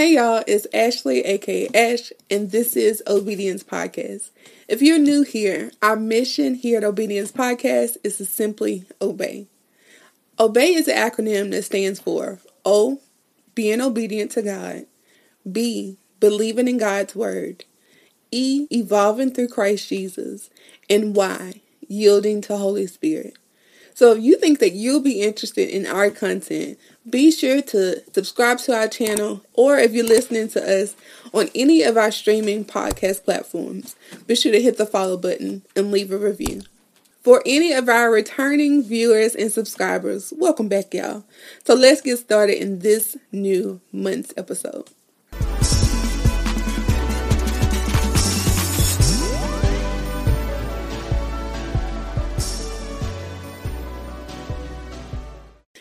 Hey y'all, it's Ashley, aka Ash, and this is Obedience Podcast. If you're new here, our mission here at Obedience Podcast is to simply obey. Obey is an acronym that stands for O, being obedient to God, B, believing in God's word, E, evolving through Christ Jesus, and Y, yielding to Holy Spirit. So if you think that you'll be interested in our content, be sure to subscribe to our channel or if you're listening to us on any of our streaming podcast platforms, be sure to hit the follow button and leave a review. For any of our returning viewers and subscribers, welcome back, y'all. So let's get started in this new month's episode.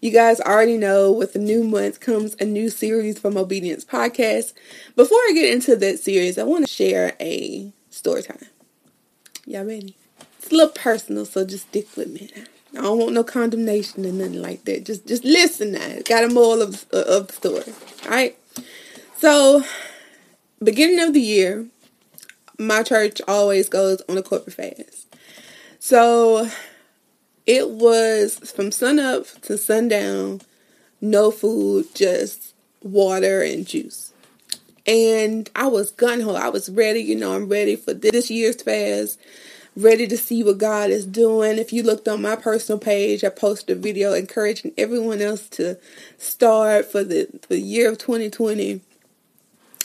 You guys already know with the new month comes a new series from Obedience Podcast. Before I get into that series, I want to share a story time. Y'all ready? It's a little personal, so just stick with me. I don't want no condemnation or nothing like that. Just just listen now. Got a moral of, of the story. Alright? So, beginning of the year, my church always goes on a corporate fast. So, it was from sunup to sundown, no food, just water and juice. And I was gun ho. I was ready, you know, I'm ready for this year's fast, ready to see what God is doing. If you looked on my personal page, I posted a video encouraging everyone else to start for the, for the year of 2020.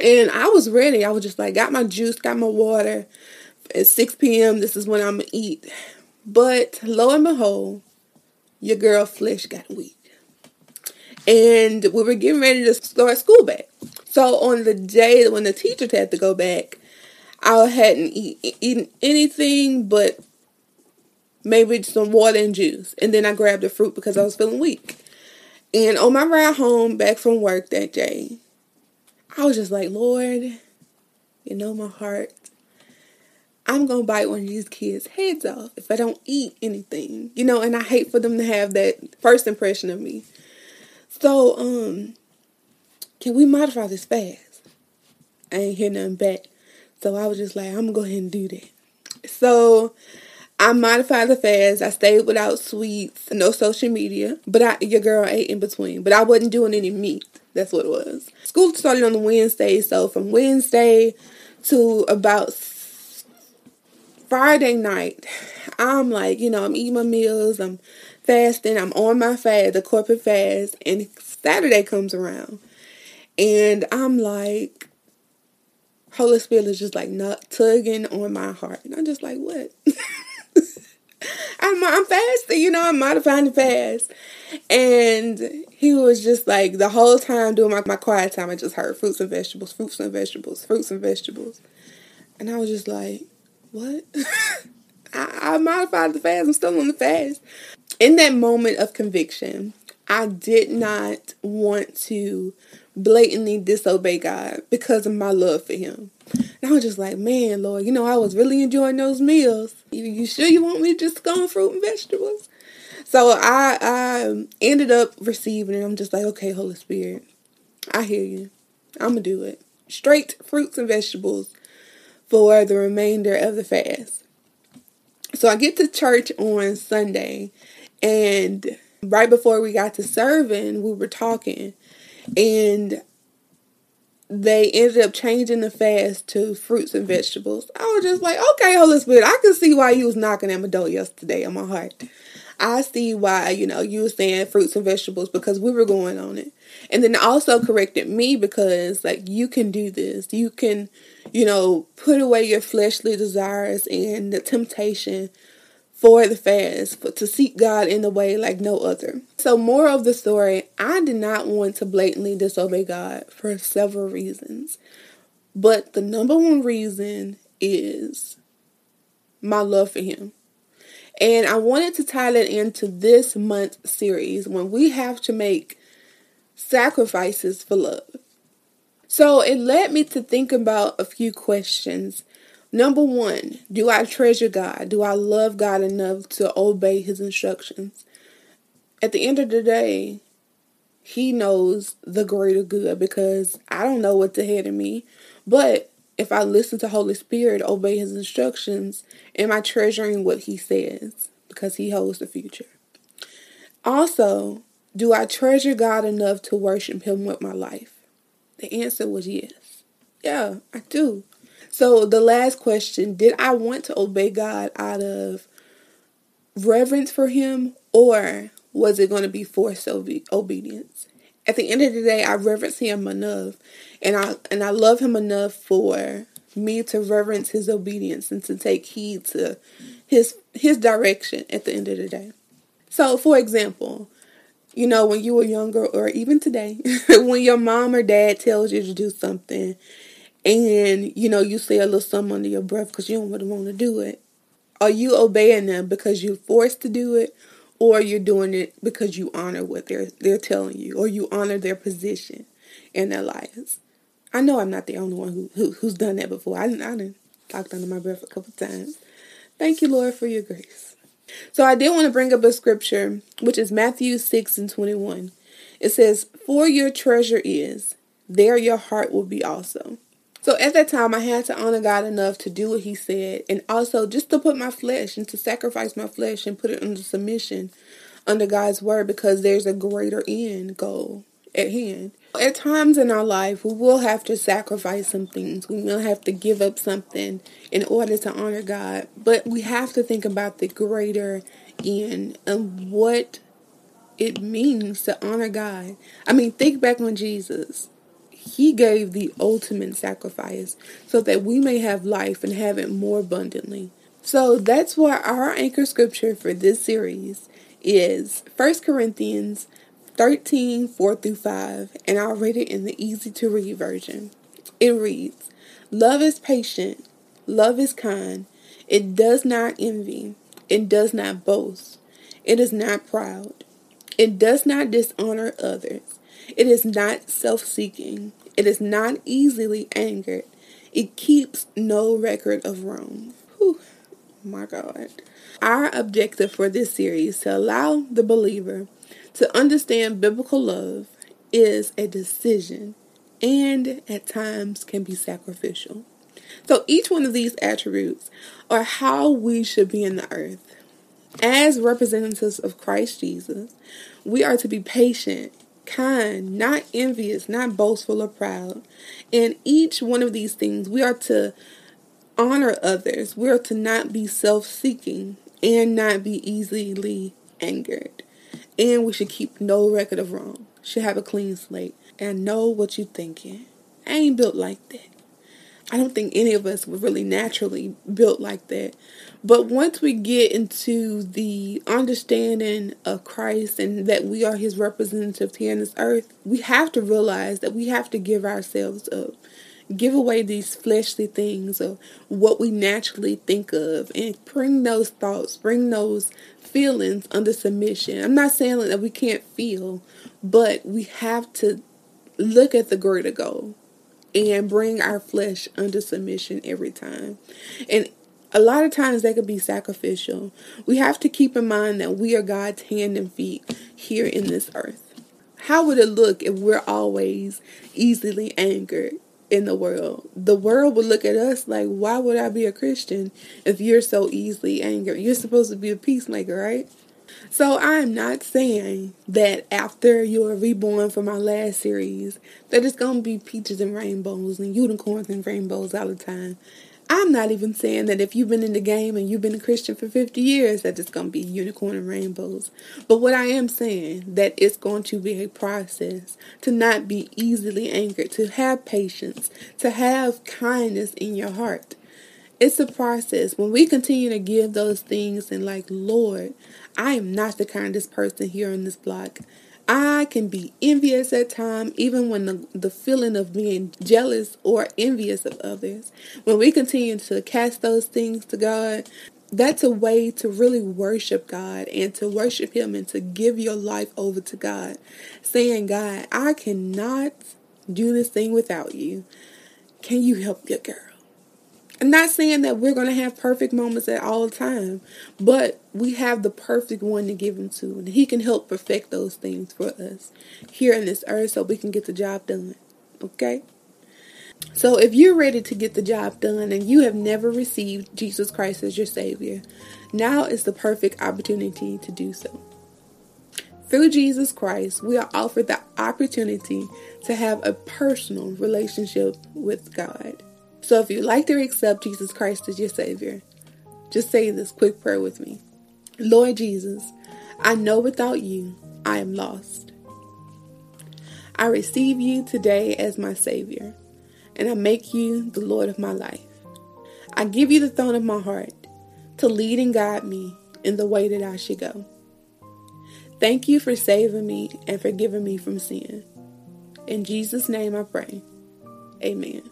And I was ready. I was just like, got my juice, got my water. At 6 p.m., this is when I'm going to eat. But lo and behold, your girl flesh got weak. And we were getting ready to start school back. So on the day when the teachers had to go back, I hadn't eat, eaten anything but maybe some water and juice. And then I grabbed a fruit because I was feeling weak. And on my ride home back from work that day, I was just like, Lord, you know my heart. I'm gonna bite one of these kids' heads off if I don't eat anything, you know, and I hate for them to have that first impression of me. So, um, can we modify this fast? I ain't hear nothing back. So I was just like, I'm gonna go ahead and do that. So I modified the fast. I stayed without sweets, no social media, but I your girl ate in between. But I wasn't doing any meat. That's what it was. School started on the Wednesday, so from Wednesday to about Friday night, I'm like, you know, I'm eating my meals, I'm fasting, I'm on my fast, the corporate fast, and Saturday comes around. And I'm like, Holy Spirit is just like not tugging on my heart. And I'm just like, what? I'm, I'm fasting, you know, I'm modifying the fast. And he was just like, the whole time doing my, my quiet time, I just heard fruits and vegetables, fruits and vegetables, fruits and vegetables. And I was just like, what? I, I modified the fast. I'm still on the fast. In that moment of conviction, I did not want to blatantly disobey God because of my love for Him. And I was just like, man, Lord, you know, I was really enjoying those meals. You, you sure you want me to just go on fruit and vegetables? So I, I ended up receiving it. I'm just like, okay, Holy Spirit, I hear you. I'm going to do it. Straight fruits and vegetables for the remainder of the fast. So I get to church on Sunday, and right before we got to serving, we were talking, and they ended up changing the fast to fruits and vegetables. I was just like, okay, Holy Spirit, I can see why you was knocking at my door yesterday on my heart. I see why, you know, you were saying fruits and vegetables because we were going on it. And then also corrected me because, like, you can do this. You can, you know, put away your fleshly desires and the temptation for the fast, but to seek God in a way like no other. So, more of the story, I did not want to blatantly disobey God for several reasons. But the number one reason is my love for Him. And I wanted to tie that into this month series when we have to make sacrifices for love. So it led me to think about a few questions. Number one, do I treasure God? Do I love God enough to obey His instructions? At the end of the day, He knows the greater good because I don't know what's ahead of me. But if I listen to Holy Spirit, obey his instructions, am I treasuring what he says? Because he holds the future. Also, do I treasure God enough to worship him with my life? The answer was yes. Yeah, I do. So the last question, did I want to obey God out of reverence for him or was it going to be forced obe- obedience? At the end of the day, I reverence him enough and I and I love him enough for me to reverence his obedience and to take heed to his his direction at the end of the day. So, for example, you know, when you were younger or even today, when your mom or dad tells you to do something and, you know, you say a little something under your breath because you don't really want to do it, are you obeying them because you're forced to do it or you're doing it because you honor what they're they're telling you or you honor their position in their lives? I know I'm not the only one who, who who's done that before. I, didn't I done talked under my breath a couple times. Thank you, Lord, for your grace. So I did want to bring up a scripture, which is Matthew 6 and 21. It says, For your treasure is, there your heart will be also. So at that time, I had to honor God enough to do what He said, and also just to put my flesh and to sacrifice my flesh and put it under submission under God's word because there's a greater end goal at hand. At times in our life, we will have to sacrifice some things. We will have to give up something in order to honor God. But we have to think about the greater end and what it means to honor God. I mean, think back on Jesus. He gave the ultimate sacrifice so that we may have life and have it more abundantly. So that's why our anchor scripture for this series is 1 Corinthians 13, 4 through 5, and I'll read it in the easy to read version. It reads Love is patient, love is kind, it does not envy, it does not boast, it is not proud, it does not dishonor others, it is not self seeking, it is not easily angered, it keeps no record of wrong. Whew, my God. Our objective for this series to allow the believer to understand biblical love is a decision and at times can be sacrificial. So each one of these attributes are how we should be in the earth. As representatives of Christ Jesus, we are to be patient, kind, not envious, not boastful or proud. In each one of these things, we are to honor others. We are to not be self seeking and not be easily angered. And we should keep no record of wrong. Should have a clean slate and know what you're thinking. I ain't built like that. I don't think any of us were really naturally built like that. But once we get into the understanding of Christ and that we are his representatives here on this earth, we have to realize that we have to give ourselves up give away these fleshly things of what we naturally think of and bring those thoughts, bring those feelings under submission. I'm not saying that we can't feel, but we have to look at the greater goal and bring our flesh under submission every time. And a lot of times that could be sacrificial. We have to keep in mind that we are God's hand and feet here in this earth. How would it look if we're always easily angered? in the world. The world would look at us like, why would I be a Christian if you're so easily angered? You're supposed to be a peacemaker, right? So I'm not saying that after you're reborn from our last series that it's gonna be peaches and rainbows and unicorns and rainbows all the time. I'm not even saying that if you've been in the game and you've been a Christian for 50 years that it's going to be unicorn and rainbows. But what I am saying that it's going to be a process to not be easily angered, to have patience, to have kindness in your heart. It's a process. When we continue to give those things and like, Lord, I am not the kindest person here on this block. I can be envious at times, even when the, the feeling of being jealous or envious of others. When we continue to cast those things to God, that's a way to really worship God and to worship Him and to give your life over to God. Saying, God, I cannot do this thing without you. Can you help your girl? I'm not saying that we're going to have perfect moments at all time, but we have the perfect one to give him to. And he can help perfect those things for us here in this earth so we can get the job done. Okay? So if you're ready to get the job done and you have never received Jesus Christ as your Savior, now is the perfect opportunity to do so. Through Jesus Christ, we are offered the opportunity to have a personal relationship with God. So if you'd like to accept Jesus Christ as your Savior, just say this quick prayer with me Lord Jesus, I know without you, I am lost. I receive you today as my Savior, and I make you the Lord of my life. I give you the throne of my heart to lead and guide me in the way that I should go. Thank you for saving me and forgiving me from sin. In Jesus' name I pray. Amen.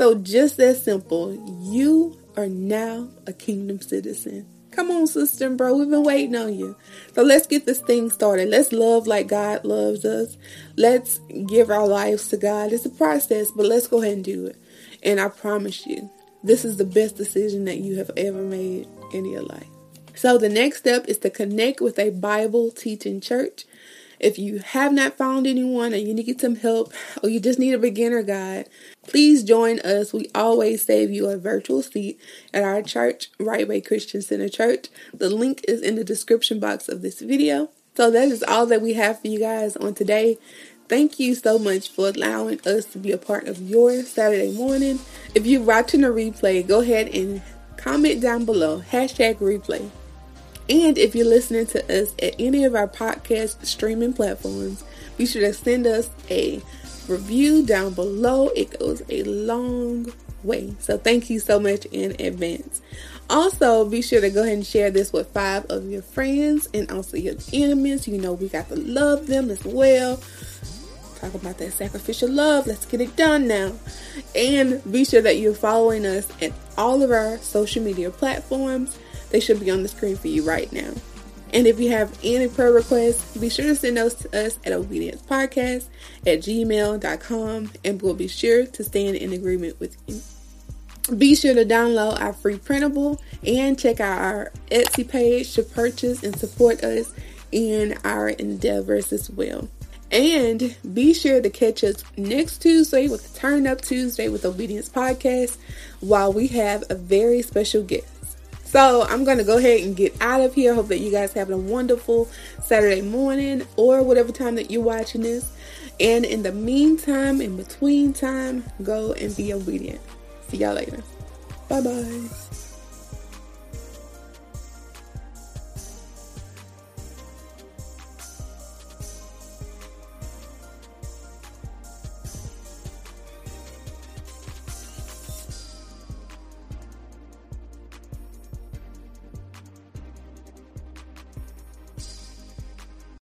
So, just that simple, you are now a kingdom citizen. Come on, sister and bro, we've been waiting on you. So let's get this thing started. Let's love like God loves us. Let's give our lives to God. It's a process, but let's go ahead and do it. And I promise you, this is the best decision that you have ever made in your life. So the next step is to connect with a Bible teaching church. If you have not found anyone and you need some help or you just need a beginner guide, please join us. We always save you a virtual seat at our church, Right Way Christian Center Church. The link is in the description box of this video. So that is all that we have for you guys on today. Thank you so much for allowing us to be a part of your Saturday morning. If you're watching a replay, go ahead and comment down below, hashtag replay. And if you're listening to us at any of our podcast streaming platforms, be sure to send us a review down below. It goes a long way. So thank you so much in advance. Also, be sure to go ahead and share this with five of your friends and also your enemies. You know, we got to love them as well. Talk about that sacrificial love. Let's get it done now. And be sure that you're following us at all of our social media platforms. They should be on the screen for you right now. And if you have any prayer requests, be sure to send those to us at obediencepodcast at gmail.com and we'll be sure to stand in agreement with you. Be sure to download our free printable and check out our Etsy page to purchase and support us in our endeavors as well. And be sure to catch us next Tuesday with Turn Up Tuesday with Obedience Podcast while we have a very special guest. So I'm going to go ahead and get out of here. Hope that you guys have a wonderful Saturday morning or whatever time that you're watching this. And in the meantime, in between time, go and be obedient. See y'all later. Bye bye.